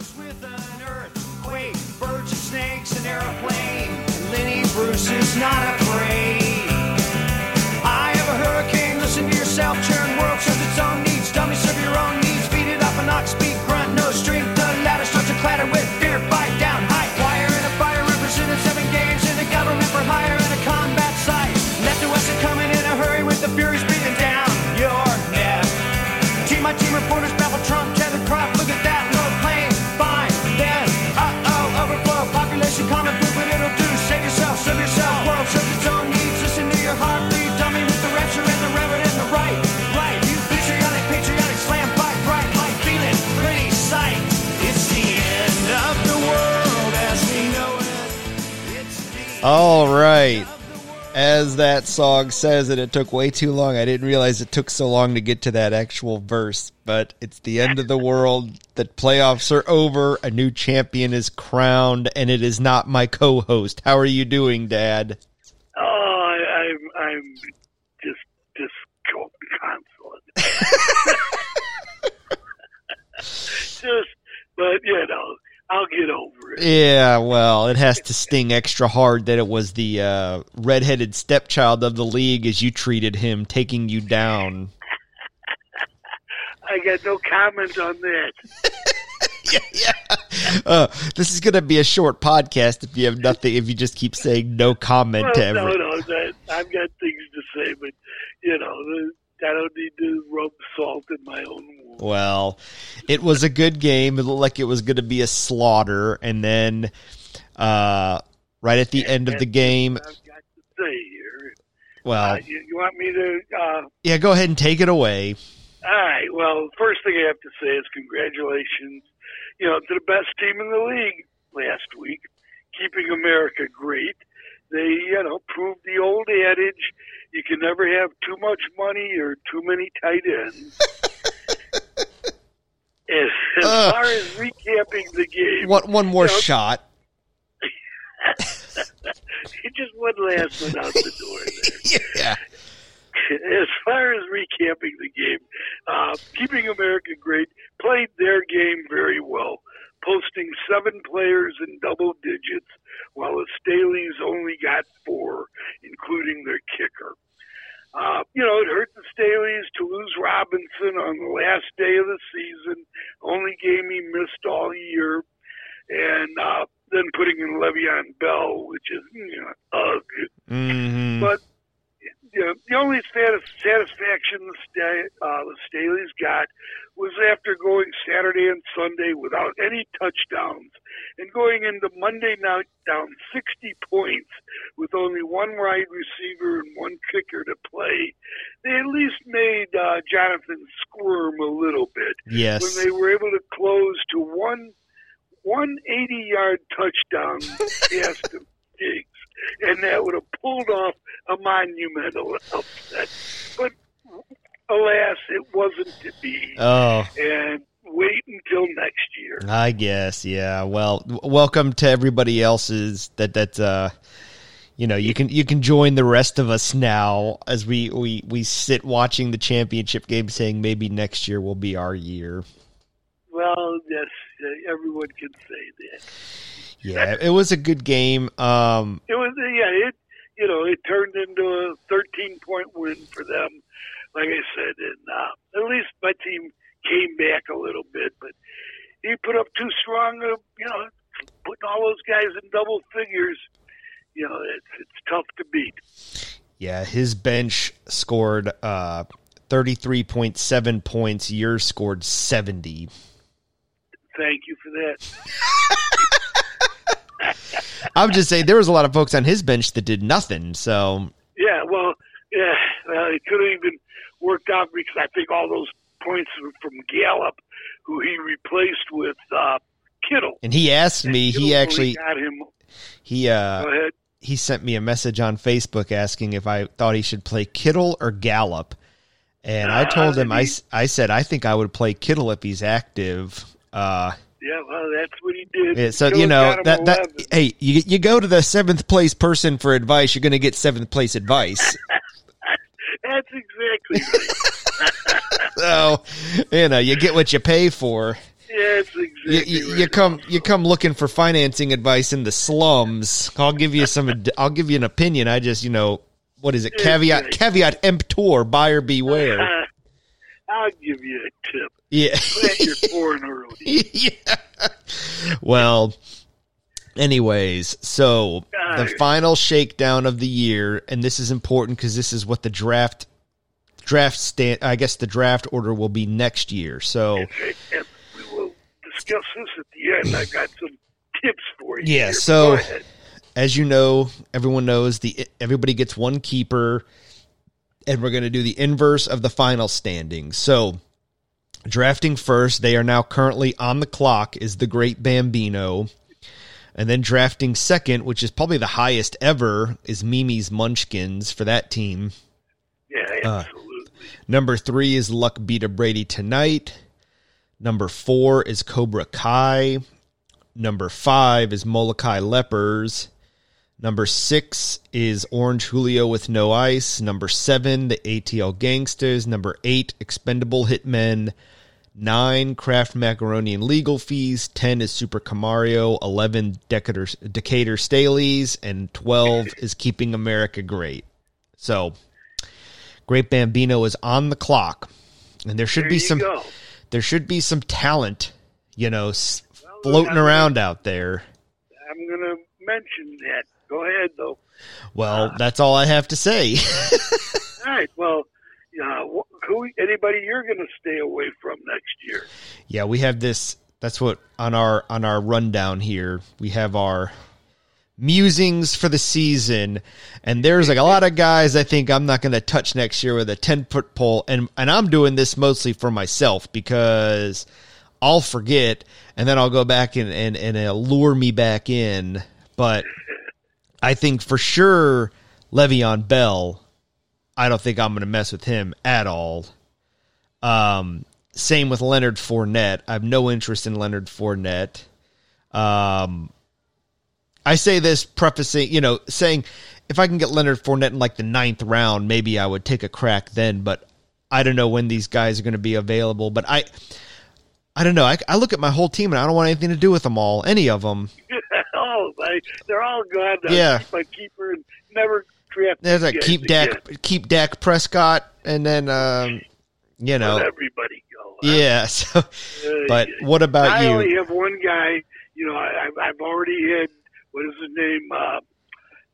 Starts with an earthquake, birds and snakes, an airplane. Lenny Bruce is not afraid. All right. end of the world. As that song says, and it took way too long. I didn't realize it took so long to get to that actual verse, but it's the end of the world. The playoffs are over. A new champion is crowned, and it is not my co host. How are you doing, Dad? Oh, I, I'm I'm just disconsolate. just, but you know, I'll get over it. Yeah, well, it has to sting extra hard that it was the uh, redheaded stepchild of the league as you treated him, taking you down. I got no comment on that. yeah, yeah. Uh, this is going to be a short podcast if you have nothing. If you just keep saying no comment Well, to no, no, that, I've got things to say, but you know, I don't need to rub salt in my own wound. Well, it was a good game. It looked like it was going to be a slaughter, and then uh, right at the end of the game, what I've got to say here. well, Uh, you, you want me to? Uh, yeah, go ahead and take it away. All right. Well, first thing I have to say is congratulations, you know, to the best team in the league last week, keeping America great. They, you know, proved the old adage: you can never have too much money or too many tight ends. as, far as recapping the game, One, one more you know, shot. just one last one out the door there. Yeah. as far as recapping the game, uh, keeping America great played their game very well, posting seven players in double digits, while the Staleys only got four, including their kicker. Uh, you know, it hurt the Staleys to lose Robinson on the last day of the season, only game he missed all year, and uh, then putting in Le'Veon Bell, which is, you know, ugh. hmm But you know, the only satis- the, uh, Staleys got was after going Saturday and Sunday without any touchdowns and going into Monday night down 60 points with only one wide receiver and one kicker to play. They at least made uh, Jonathan squirm a little bit Yes. when they were able to close to one one 80 yard touchdown pass to Diggs, and that would have pulled off a monumental upset. But alas, it wasn't to be. Oh, and wait until next year. I guess. Yeah. Well, w- welcome to everybody else's that that uh you know, you can you can join the rest of us now as we we we sit watching the championship game saying maybe next year will be our year. Well, yes, uh, everyone can say that. Yeah, it was a good game. Um It was, yeah, it, you know, it turned into a 13 point win for them. Like I said, and uh, at least my team came back a little bit, but he put up too strong, uh, you know, putting all those guys in double figures. You know, it's it's tough to beat. yeah, his bench scored uh 33.7 points, yours scored 70. Thank you for that. I'm just saying there was a lot of folks on his bench that did nothing. So, Yeah, well, yeah, well, it could have even worked out because I think all those points were from Gallup, who he replaced with uh, Kittle. and he asked me, he actually got him. he uh he sent me a message on Facebook asking if I thought he should play Kittle or Gallup. And I told him, I I said, I think I would play Kittle if he's active. Uh, Yeah, well, that's what he did. yeah, so, Kittle you know, that, that, hey, you, you go to the seventh place person for advice, you're going to get seventh place advice. That's exactly right. so, you know, you get what you pay for. That's exactly exactly you, right. you come you come looking for financing advice in the slums. I'll give you some. I'll give you an opinion. I just you know what is it? Caveat Exactly. caveat emptor. Buyer beware. Uh, I'll give you a tip. Yeah. Plant your corn early. yeah. Well, anyways, so the final shakedown of the year, and this is important because this is what the draft draft stand. I guess the draft order will be next year. So And we will discuss this at the end. I got some tips for you. Yeah, here. so- as you know, everyone knows the everybody gets one keeper, and we're going to do the inverse of the final standings. So, drafting first, they are now currently on the clock is the Great Bambino, and then drafting second, which is probably the highest ever, is Mimi's Munchkins for that team. yeah, uh, absolutely. Number three is Luck Beat a Brady tonight. Number four is Cobra Kai. Number five is Molokai Lepers. Number six is Orange Julio with no ice. Number seven, the ATL Gangsters. Number eight, Expendable Hitmen. Nine, Kraft Macaroni and Legal Fees. Ten is Super Camario. Eleven, Decatur, Decatur Staleys. And twelve is Keeping America Great. So, Great Bambino is on the clock, and there should There be some go. there should be some talent, you know, Well, floating around out there. I'm going to mention that. Go ahead, though. Well, that's all I have to say. All right. Well, uh, who? Anybody you're going to stay away from next year? yeah, we have this. That's what on our on our rundown here. We have our musings for the season, and there's like a lot of guys I think I'm not going to touch next year with a ten foot pole, and and I'm doing this mostly for myself because I'll forget, and then I'll go back and and and it'll lure me back in. But I think for sure Le'Veon Bell. I don't think I'm going to mess with him at all. Um, same with Leonard Fournette. I have no interest in Leonard Fournette. Um, I say this prefacing, you know, saying if I can get Leonard Fournette in like the ninth round, maybe I would take a crack then. But I don't know when these guys are going to be available. But I, I don't know. I, I look at my whole team and I don't want anything to do with them all, any of them. oh, I, they're all gone. I Yeah. keep my keeper and never draft. There's guys keep again. Dak, keep Dak Prescott, and then um, you know, Let everybody go. yeah. So, but what about I you? only have one guy. You know, I, I've- I've already had what is his name? Uh,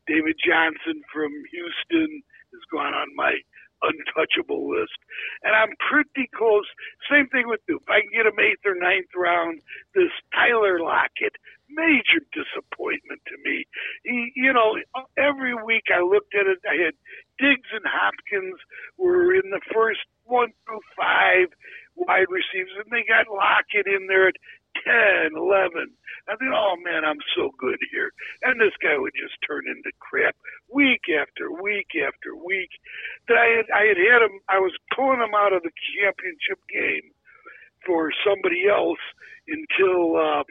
David Johnson from Houston has gone on my untouchable list, and I'm pretty close. Same thing with Duke. I can get him eighth or ninth round, this Tyler Lockett, major disappointment to me. He, you know, every week I looked at it. I had Diggs and Hopkins were in the first one through five wide receivers, and they got Lockett in there at 10, 11. I think, oh man, I'm so good here. And this guy would just turn into crap week after week after week. That I had, I had had him, I was pulling him out of the championship game for somebody else until uh,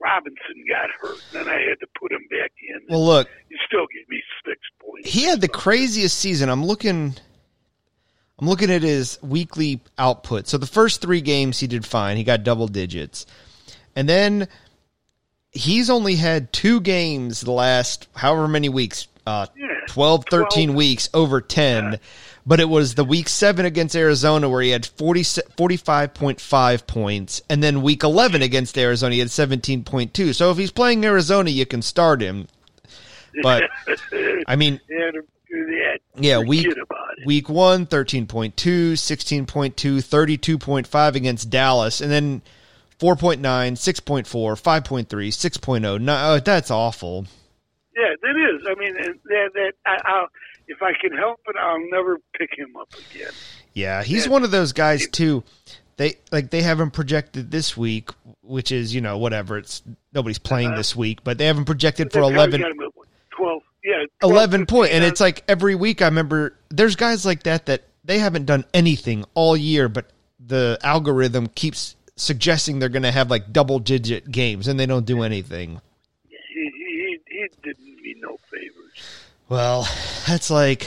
Robinson got hurt. Then I had to put him back in. Well, look, he still gave me six points. he had the craziest season. I'm looking I'm looking at his weekly output. So the first 3 games he did fine. He got double digits. And then he's only had 2 games the last however many weeks, uh Yeah. 12 13 12. weeks over 10. But it was the week 7 against Arizona where he had 40 45.5 points and then week 11 against Arizona he had 17.2. So if he's playing Arizona you can start him. But I mean Yeah, that. Yeah, week, week one, 13.2, 16.2, 32.5 against Dallas, and then 4.9, 6.4, 5.3, 6.0. Oh, uh, that's awful. Yeah, that is. I mean, that, that I, I'll, if I can help it, I'll never pick him up again. Yeah, he's one of those guys too. They like they have him projected this week, which is you know whatever. It's nobody's playing uh, this week, but they haven't projected for eleven. 12. Yeah, 12, 11 point and it's like every week i remember there's guys like that that they haven't done anything all year but the algorithm keeps suggesting they're going to have like double digit games and they don't do anything he, he he he did me no favors. well that's like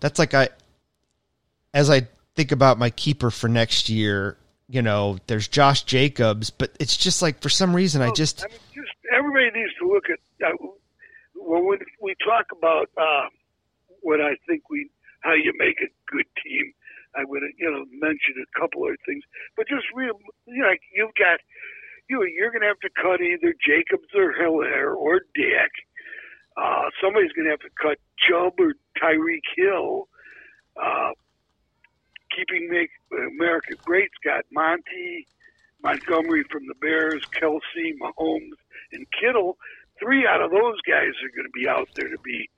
that's like i as i think about my keeper for next year you know, there's Josh Jacobs, but it's just like for some reason I just I mean, just everybody needs to look at uh, when we, we talk about uh, what I think we how you make a good team. I would you know mention a couple of things, but just real you know like you've got you you're going to have to cut either Jacobs or Helaire or Dak. Uh, somebody's going to have to cut Chubb or Tyreek Hill. Uh, keeping make America great's got Monty, Montgomery from the Bears, Kelce, Mahomes, and Kittle. Three out of those guys are going to be out there to be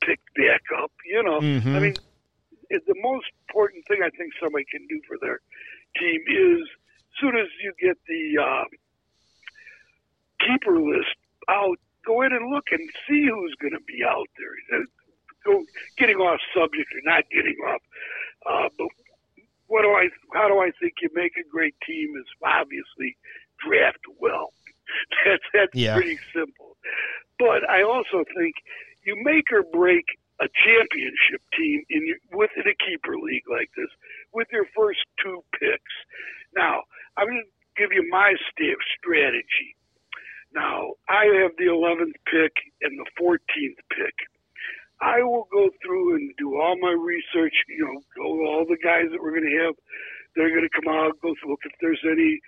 picked back up. You know, Mhm. I mean, it, the most important thing I think somebody can do for their team is as soon as you get the uh, keeper list out, go in and look and see who's going to be out there. Uh, Go getting off subject or not getting off, uh, but what do I? How do I think you make a great team? Is obviously draft well. That's that's Yeah. pretty simple. But I also think you make or break a championship team in your, within a keeper league like this with your first two picks. Now, I'm going to give you my sta- strategy. Now, I have the 11th pick and the 14th pick. I will go through and do all my research, you know, go all the guys that we're going to have. They're going to come out, go look if there's any,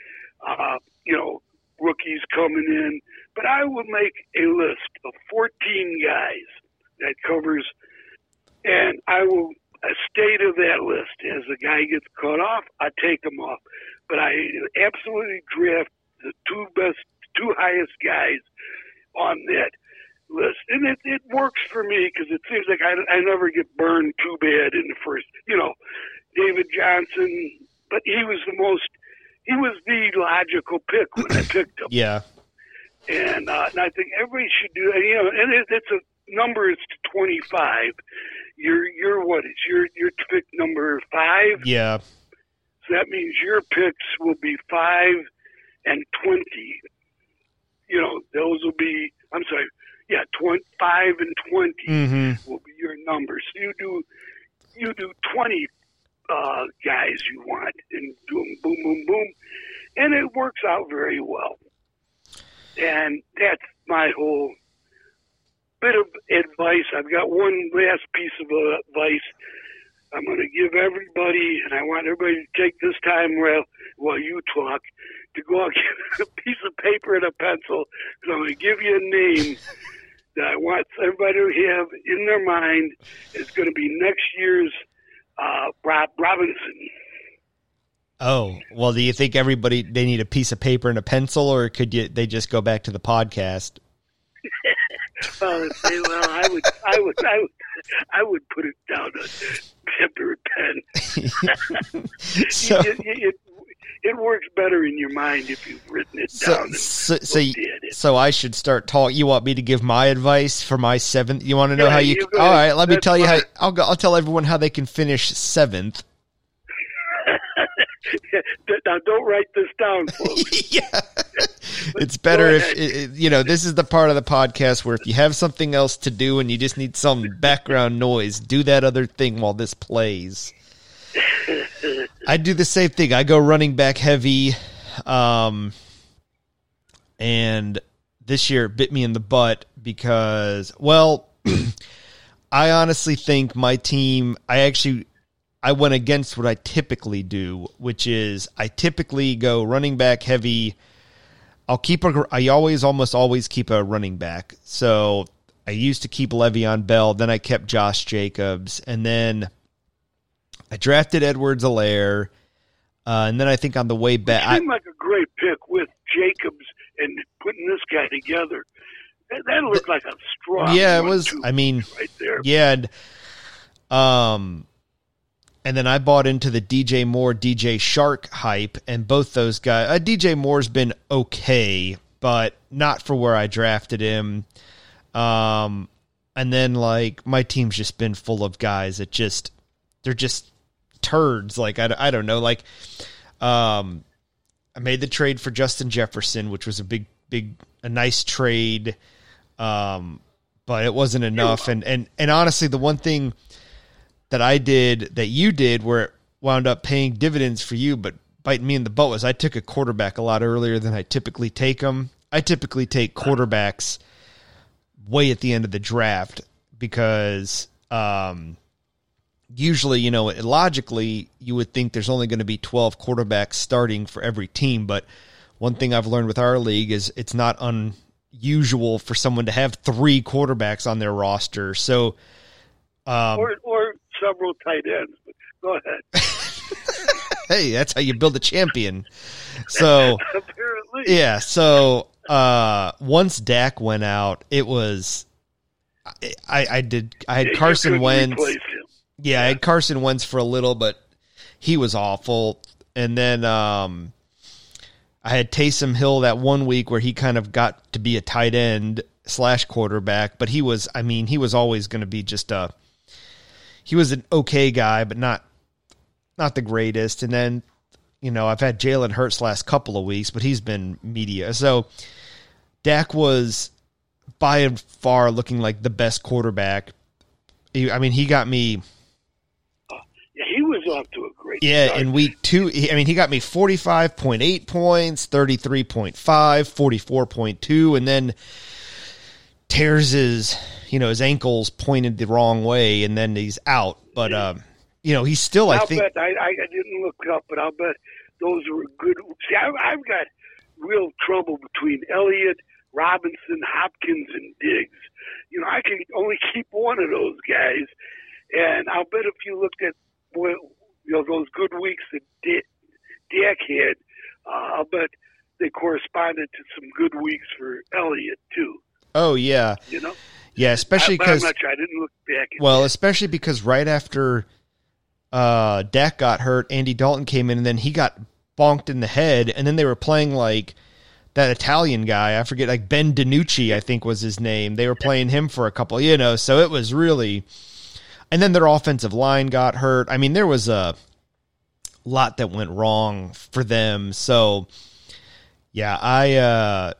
uh, you know, rookies coming in. But I will make a list of 14 guys that covers, and I will uh, stay to that list. As the guy gets cut off, I take him off. But I absolutely draft the two best, two highest guys on that list, and it, it works for me because it seems like I, I never get burned too bad in the first. You know, David Johnson, but he was the most. He was the logical pick when I picked him, yeah. And, uh, and I think everybody should do. And, you know, and it, it's a number is twenty five. You're you're what is your your pick number five? Yeah. So that means your picks will be five and twenty. You know, those will be. I'm sorry. Yeah, 20, five and 20 Mhm. will be your numbers. So you do you do twenty uh, guys you want, and do 'em boom, boom, boom, and it works out very well. And that's my whole bit of advice. I've got one last piece of advice. I'm going to give everybody, and I want everybody to take this time while while you talk to go out get a piece of paper and a pencil. Because I'm going to give you a name that I want everybody to have in their mind. It's going to be next year's uh, Rob Robinson. Oh, well, do you think everybody they need a piece of paper and a pencil or could you they just go back to the podcast? Uh, say, well, I would, I would, I would, I would put it down on paper and pen. So it, it, it, it works better in your mind if you've written it so down. so, so, you, so I should start talking. You want me to give my advice for my seventh? You want to know Yeah, how you? you all ahead. let me tell you how. I'll go, I'll tell everyone how they can finish seventh. now, don't write this down, folks. yeah, it's better if ahead. it, it- you know. This is the part of the podcast where if you have something else to do and you just need some background noise, do that other thing while this plays. I do the same thing. I go running back heavy, um, and this year it bit me in the butt because, well, I honestly think my team. I actually I went against what I typically do, which is I typically go running back heavy. I'll keep a. I always, almost always keep a running back. So I used to keep Le'Veon Bell, then I kept Josh Jacobs, and then I drafted Edwards Helaire, uh, and then I think on the way back, I, seemed like a great pick with Jacobs and putting this guy together. That, that looked like a strong. yeah, it was. I mean, right there. Yeah, and um, and then I bought into the DJ Moore, DJ Chark hype, and both those guys. Uh, DJ Moore's been okay, but not for where I drafted him. Um, and then like my team's just been full of guys that just they're just turds. Like I, I don't know. Like, um, I made the trade for Justin Jefferson, which was a big, big, a nice trade. Um, but it wasn't enough. And, and, and honestly, the one thing that I did that you did where it wound up paying dividends for you, but biting me in the butt was I took a quarterback a lot earlier than I typically take them. I typically take quarterbacks way at the end of the draft because um, usually, you know, logically, you would think there's only going to be 12 quarterbacks starting for every team. But one thing I've learned with our league is it's not unusual for someone to have three quarterbacks on their roster. So, um, or, or several tight ends. Go ahead. hey, that's how you build a champion. So, apparently, yeah. So, uh, once Dak went out, it was. I, I did. I had Yeah, Carson Wentz. him. Yeah, I had Carson Wentz for a little, but he was awful. And then um, I had Taysom Hill that one week where he kind of got to be a tight end slash quarterback, but he was, I mean, he was always going to be just a, he was an okay guy, but not, not the greatest. And then, you know, I've had Jalen Hurts last couple of weeks, but he's been media. So Dak was by and far looking like the best quarterback. He- I mean, he got me. Yeah, he was off to a great Yeah, start. in week two, he- I mean, he got me 45.8 points, 33.5, 44.2, and then tears his, you know, his ankles pointed the wrong way, and then he's out. But, um, you know, he's still, I I'll think, bet I, I I didn't look it up, but I'll bet those were good. See, I, I've got real trouble between Elliott, Robinson, Hopkins, and Diggs. You know, I can only keep one of those guys, and I'll bet if you looked at well, you know those good weeks that D- Dak had, uh, I'll bet they corresponded to some good weeks for Elliott too. Oh, yeah. You know, Yeah, especially I, because, sure. I didn't look back. At well, especially because right after uh, Dak got hurt, Andy Dalton came in, and then he got bonked in the head, and then they were playing like that Italian guy. I forget, like Ben DiNucci, I think was his name. They were playing him for a couple, you know. So it was really, and then their offensive line got hurt. I mean, there was a lot that went wrong for them. So yeah, I. uh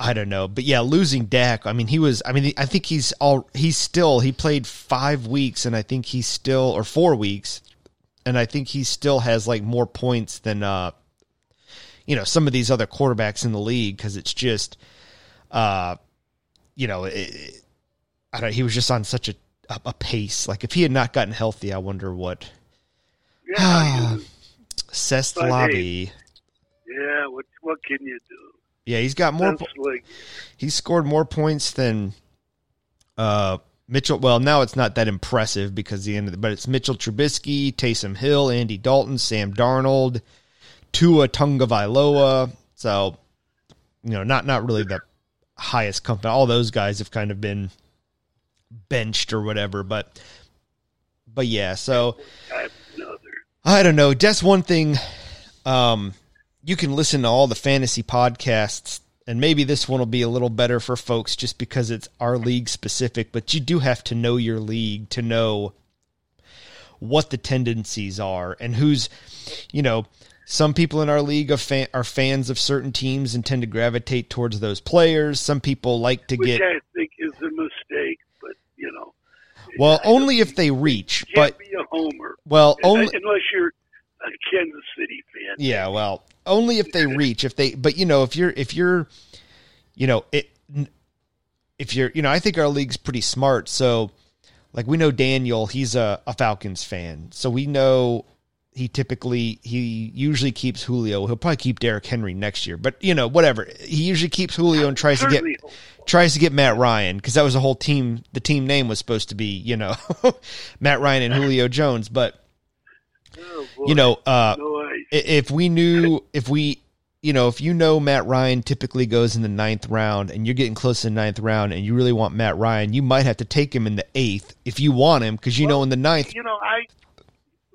I don't know, but yeah, losing Dak. I mean, he was. I mean, I think he's all. He's still. He played five weeks, and I think he's still or four weeks, and I think he still has like more points than uh, you know, some of these other quarterbacks in the league because it's just, uh, you know, it, I don't. He was just on such a a pace. Like if he had not gotten healthy, I wonder what yeah, hey, Lobby. yeah. What what can you do? Yeah, he's got more. That's like he scored more points than uh Mitchell. Well, now it's not that impressive because the end of the, but it's Mitchell Trubisky, Taysom Hill, Andy Dalton, Sam Darnold, Tua Tagovailoa. So, you know, not not really the highest company. All those guys have kind of been benched or whatever, but but yeah. So I. I don't know. Just one thing. Um, you can listen to all the fantasy podcasts, and maybe this one will be a little better for folks just because it's our league specific. But you do have to know your league to know what the tendencies are and who's, you know, some people in our league are, fan, are fans of certain teams and tend to gravitate towards those players. Some people like to Which get I think is a mistake, but you know. well I only if they reach, can't but be a homer. well only unless you're a Kansas City fan. Yeah, well, only if they reach. If they, but you know, if you're, if you're, you know, it, if you're, you know, I think our league's pretty smart. So, like, we know Daniel, he's a, a Falcons fan, so we know he typically he usually keeps Julio. He'll probably keep Derrick Henry next year, but you know, whatever. He usually keeps Julio and tries to get tries to get Matt Ryan because that was the whole team. The team name was supposed to be, you know, Matt Ryan and Julio Jones, but Oh, you know, uh, if we knew if we you know if you know matt ryan typically goes in the ninth round and you're getting close to the ninth round and you really want matt ryan you might have to take him in the eighth if you want him because you know in the ninth you know, I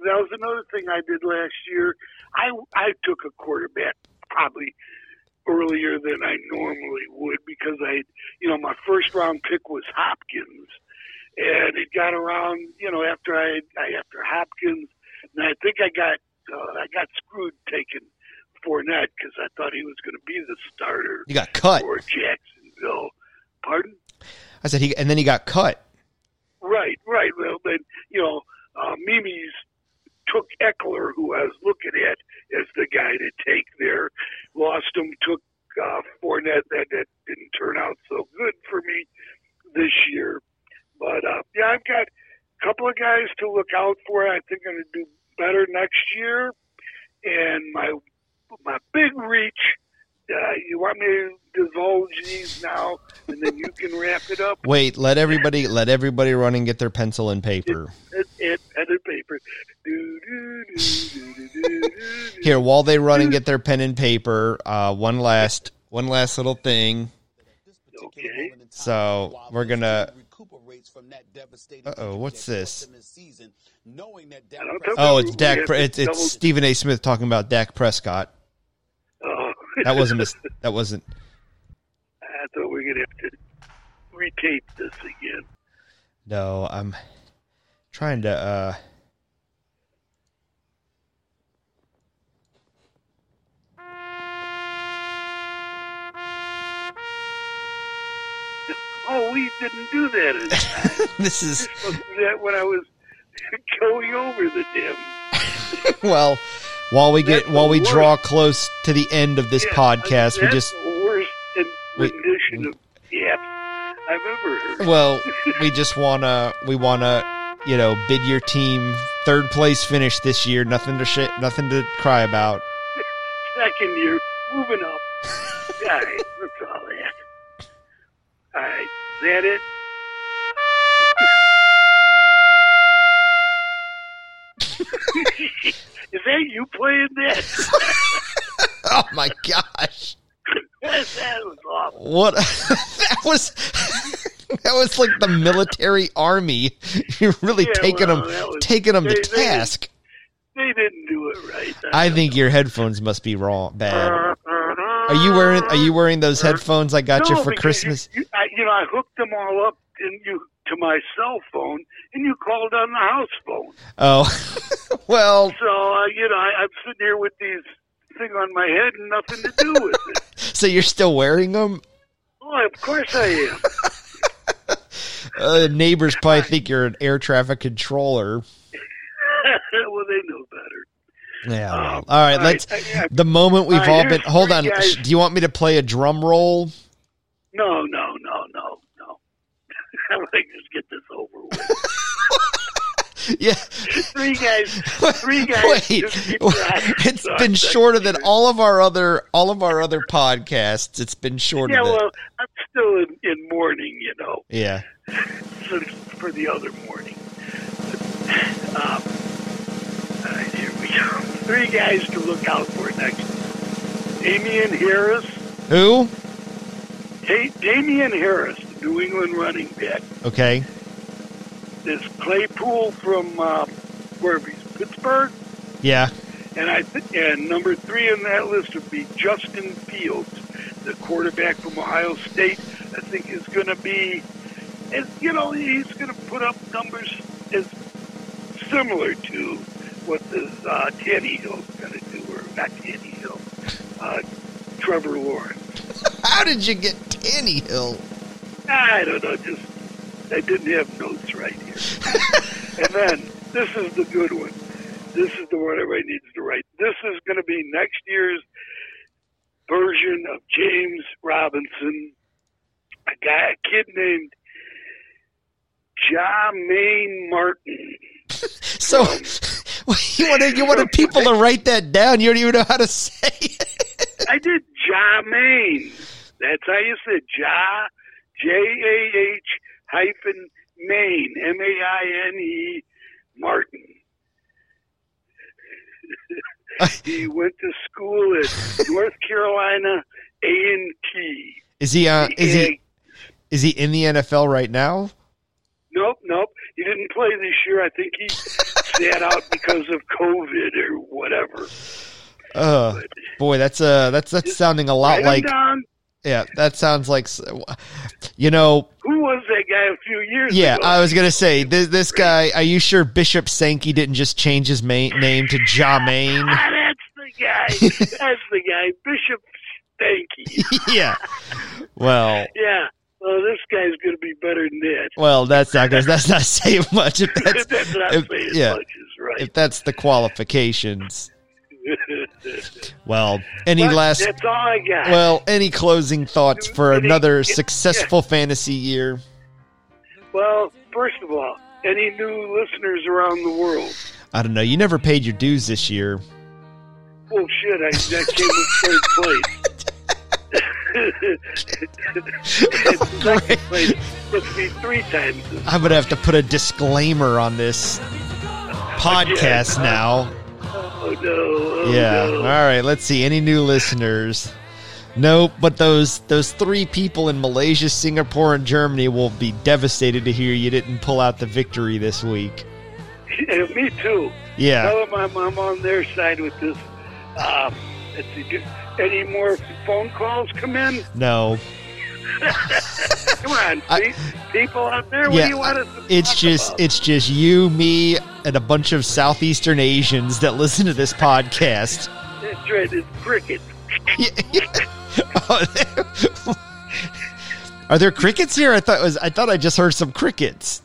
that was another thing I did last year. I I took a quarterback probably earlier than I normally would because I, you know, my first round pick was Hopkins, and it got around, you know, after I, I after Hopkins, and I think I got uh, I got screwed taking Fournette because I thought he was going to be the starter you got cut for Jacksonville. Pardon? i said he and then he got cut Right, right. Well, then you know, uh, Mimi's took Ekeler, who I was looking at. as the guy to take there. Lost him, took uh, Fournette. That, that didn't turn out so good for me this year. But uh, yeah, I've got a couple of guys to look out for. I think I'm going to do better next year. And my my big reach. Uh, you want me to divulge these now, and then you can wrap it up. Wait, let everybody let everybody run and get their pencil and paper. And, and pen and paper. Do, do, do. Here, while they run and get their pen and paper, uh, one last one last little thing. Okay. So we're gonna. Uh Uh-oh, what's this? I don't tell Oh, it's Dak. Pre- it's it's Stephen A. Smith talking about Dak Prescott. Oh. That wasn't. Mis- that wasn't. I thought we were gonna have to retape this again. No, I'm trying to. uh Oh, we didn't do that. This is You're supposed to do that when I was going over the damn. well. While we get That's while we the draw close to the end of this Yeah, podcast, we just worst rendition of yaps I've ever heard. well we just wanna we wanna you know bid your team third place finish this year. Nothing to sh- nothing to cry about. Second year, moving up. all right, that's all that. All right, is that it? Is that you playing that? Oh my gosh! that was awful. What that was that was like the military army. You're really Yeah, taking well, them was- taking them they- to they- task. They didn't do it right. I think your headphones must be wrong bad. Uh-huh. Are you wearing Are you wearing those headphones I got you for Christmas? You, you, I, you know, I hooked them all up and you to my cell phone, and you called on the house phone. Oh, well, So uh, you know, I, I'm sitting here with these thing on my head and nothing to do with it. so you're still wearing them? Oh, of course I am. Uh, neighbors probably think you're an air traffic controller. well, they know better. Yeah. Um, well, all right. Let's. I- I- The moment we've all all been. Hold on. guys- Do you want me to play a drum roll? No, no, no. I like just get this over with. Yeah. Three guys. Three guys. Wait, it's on been shorter than all of our other all of our other podcasts. It's been shorter. Yeah, well, I'm still in, in mourning, you know. yeah. for, for the other morning. Um, right, here we go. Three guys to look out for next. Damien Harris. Who? Hey, Damien Harris, New England running back. Okay. This Claypool from uh, where he's Pittsburgh, Yeah. and I th- and number three on that list would be Justin Fields, the quarterback from Ohio State. I think is going to be, as you know, he's going to put up numbers as similar to what this uh, Tannehill's going to do, or not Tannehill, uh, Trevor Lawrence. How did you get Tannehill? I don't know, just I didn't have notes right here. and then this is the good one. This is the one everybody needs to write. This is going to be next year's version of James Robinson. A guy, a kid named Jermaine Martin. So um, you wanted you wanted people to write that down. You don't even know how to say it. I did Jermaine. That's how you said Ja, J A H hyphen Maine, M A I N E Martin. he went to school at North Carolina A and T. Is he uh, is he is he in the NFL right now? Nope, nope. He didn't play this year. I think he sat out because of COVID or whatever. Uh boy, that's uh that's that's sounding a lot like down. Yeah, that sounds like you know, Who was that guy a few years yeah, ago? I was going to say this this guy, are you sure Bishop Sankey didn't just change his main name to Jamaine? Ah, that's the guy. That's the guy. Bishop Sankey. yeah. Well, Yeah. Well, this guy's going to be better than that. well, that's not gonna, that's not saying much if that's That's not if- saying yeah. much is right. if that's the qualifications. Well, any But last That's all I got. well, any closing thoughts for Any- another successful fantasy year? Well, first of all, any new listeners around the world? I don't know. You never paid your dues this year. Oh shit! I, I came in third place. Place me three times. I'm gonna have to put a disclaimer on this podcast Again, now. Oh no! Oh, Yeah. no. All right. Let's see. Any new listeners? Nope. But those those three people in Malaysia, Singapore, and Germany will be devastated to hear you didn't pull out the victory this week. Yeah, me too. Yeah. Tell them I'm, I'm on their side with this. Um, let's see, any more phone calls come in? No. Come on, I- people out there. What Yeah, do you want us to It's just about? it's just you, me, and a bunch of southeastern Asians that listen to this podcast. That's right. It's cricket. Are there crickets here? I thought it was I thought I just heard some crickets.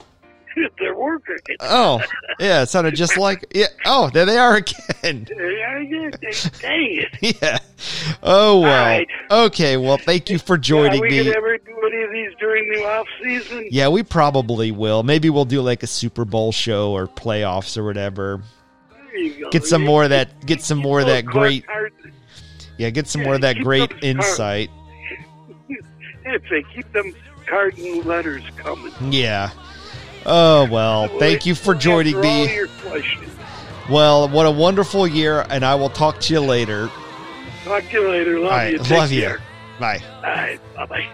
there were crickets. Oh, yeah, it sounded just like yeah. Oh, there they are again. Yeah, yeah, Dang it. Yeah. Oh well. right. Okay. Well, thank you for joining we me. ever do any of these during the off season? Yeah, we probably will. Maybe we'll do like a Super Bowl show or playoffs or whatever. There you go. Get some more of that. Get some more of that great. Yeah, get some more of that great insight. I'd say keep them card and letters coming. Yeah. Oh well. Thank you for joining me. Well, what a wonderful year, and I will talk to you later. Talk to you later. Love All right. you. Take Love you. care. Bye. All right. Bye bye.